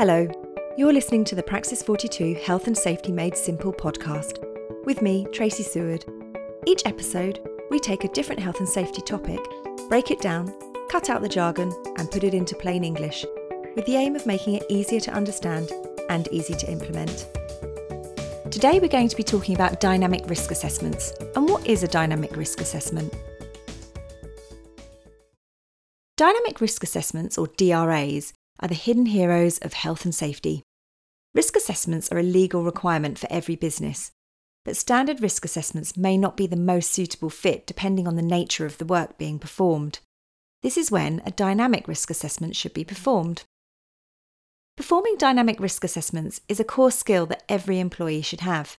Hello, you're listening to the Praxis 42 Health and Safety Made Simple podcast with me, Tracy Seward. Each episode, we take a different health and safety topic, break it down, cut out the jargon, and put it into plain English, with the aim of making it easier to understand and easy to implement. Today, we're going to be talking about dynamic risk assessments. And what is a dynamic risk assessment? Dynamic risk assessments, or DRAs, are the hidden heroes of health and safety. Risk assessments are a legal requirement for every business, but standard risk assessments may not be the most suitable fit depending on the nature of the work being performed. This is when a dynamic risk assessment should be performed. Performing dynamic risk assessments is a core skill that every employee should have.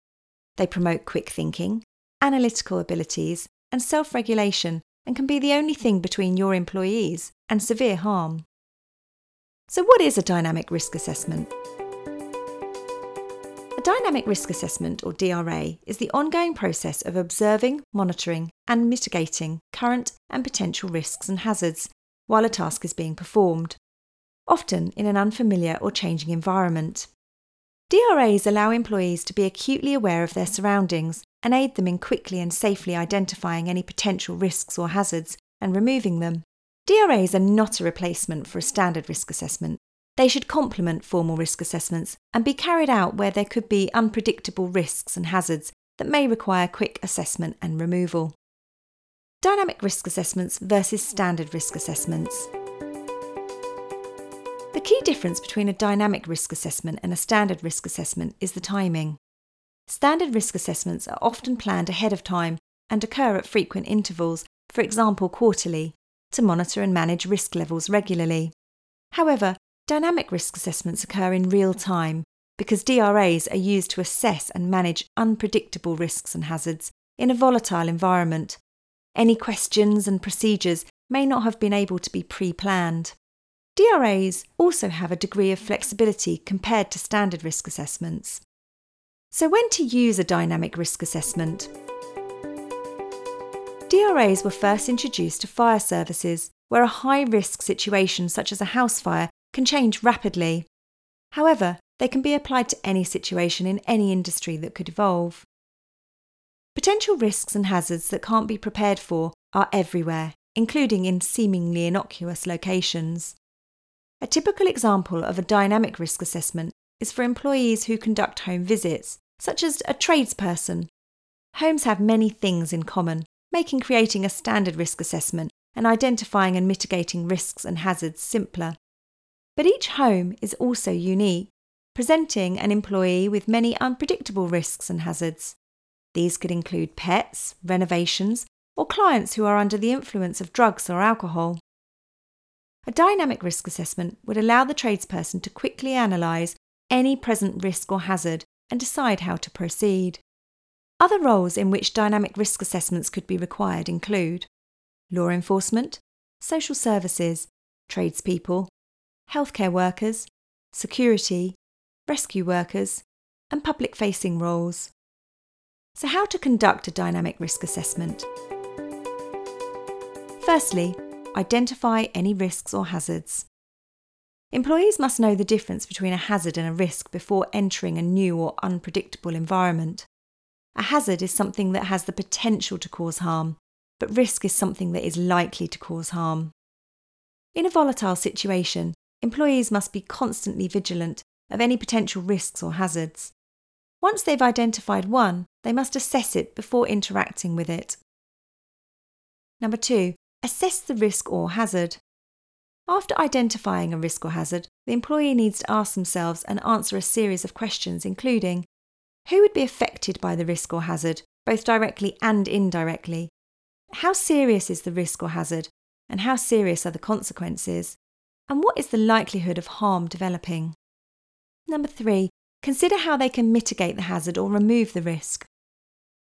They promote quick thinking, analytical abilities, and self regulation and can be the only thing between your employees and severe harm. So, what is a dynamic risk assessment? A dynamic risk assessment, or DRA, is the ongoing process of observing, monitoring, and mitigating current and potential risks and hazards while a task is being performed, often in an unfamiliar or changing environment. DRAs allow employees to be acutely aware of their surroundings and aid them in quickly and safely identifying any potential risks or hazards and removing them. DRAs are not a replacement for a standard risk assessment. They should complement formal risk assessments and be carried out where there could be unpredictable risks and hazards that may require quick assessment and removal. Dynamic risk assessments versus standard risk assessments. The key difference between a dynamic risk assessment and a standard risk assessment is the timing. Standard risk assessments are often planned ahead of time and occur at frequent intervals, for example, quarterly, to monitor and manage risk levels regularly. However, dynamic risk assessments occur in real time because DRAs are used to assess and manage unpredictable risks and hazards in a volatile environment. Any questions and procedures may not have been able to be pre planned. DRAs also have a degree of flexibility compared to standard risk assessments. So, when to use a dynamic risk assessment? DRAs were first introduced to fire services where a high risk situation such as a house fire can change rapidly. However, they can be applied to any situation in any industry that could evolve. Potential risks and hazards that can't be prepared for are everywhere, including in seemingly innocuous locations. A typical example of a dynamic risk assessment is for employees who conduct home visits, such as a tradesperson. Homes have many things in common, making creating a standard risk assessment and identifying and mitigating risks and hazards simpler. But each home is also unique, presenting an employee with many unpredictable risks and hazards. These could include pets, renovations, or clients who are under the influence of drugs or alcohol. A dynamic risk assessment would allow the tradesperson to quickly analyse any present risk or hazard and decide how to proceed. Other roles in which dynamic risk assessments could be required include law enforcement, social services, tradespeople, healthcare workers, security, rescue workers, and public facing roles. So, how to conduct a dynamic risk assessment? Firstly, identify any risks or hazards. Employees must know the difference between a hazard and a risk before entering a new or unpredictable environment. A hazard is something that has the potential to cause harm, but risk is something that is likely to cause harm. In a volatile situation, employees must be constantly vigilant of any potential risks or hazards. Once they've identified one, they must assess it before interacting with it. Number two, assess the risk or hazard. After identifying a risk or hazard, the employee needs to ask themselves and answer a series of questions, including Who would be affected by the risk or hazard, both directly and indirectly? How serious is the risk or hazard, and how serious are the consequences? And what is the likelihood of harm developing? Number three, consider how they can mitigate the hazard or remove the risk.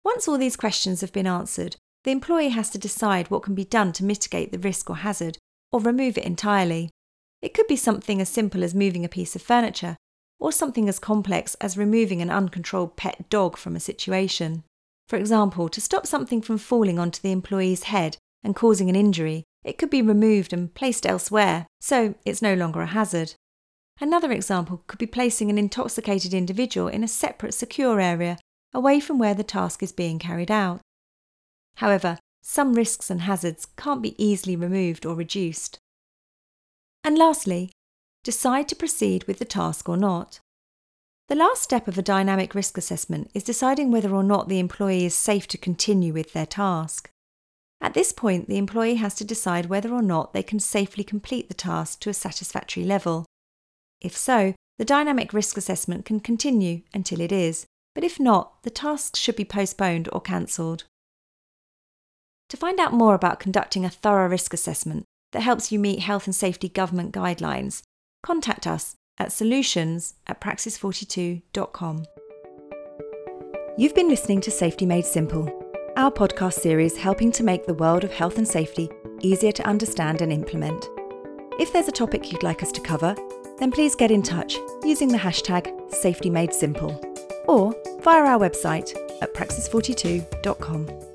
Once all these questions have been answered, the employee has to decide what can be done to mitigate the risk or hazard or remove it entirely. It could be something as simple as moving a piece of furniture, or something as complex as removing an uncontrolled pet dog from a situation. For example, to stop something from falling onto the employee's head and causing an injury, it could be removed and placed elsewhere, so it's no longer a hazard. Another example could be placing an intoxicated individual in a separate secure area away from where the task is being carried out. However, some risks and hazards can't be easily removed or reduced. And lastly, decide to proceed with the task or not. The last step of a dynamic risk assessment is deciding whether or not the employee is safe to continue with their task. At this point, the employee has to decide whether or not they can safely complete the task to a satisfactory level. If so, the dynamic risk assessment can continue until it is, but if not, the task should be postponed or cancelled. To find out more about conducting a thorough risk assessment that helps you meet health and safety government guidelines, contact us at solutions at praxis42.com. You've been listening to Safety Made Simple, our podcast series helping to make the world of health and safety easier to understand and implement. If there's a topic you'd like us to cover, then please get in touch using the hashtag SafetyMadeSimple or via our website at praxis42.com.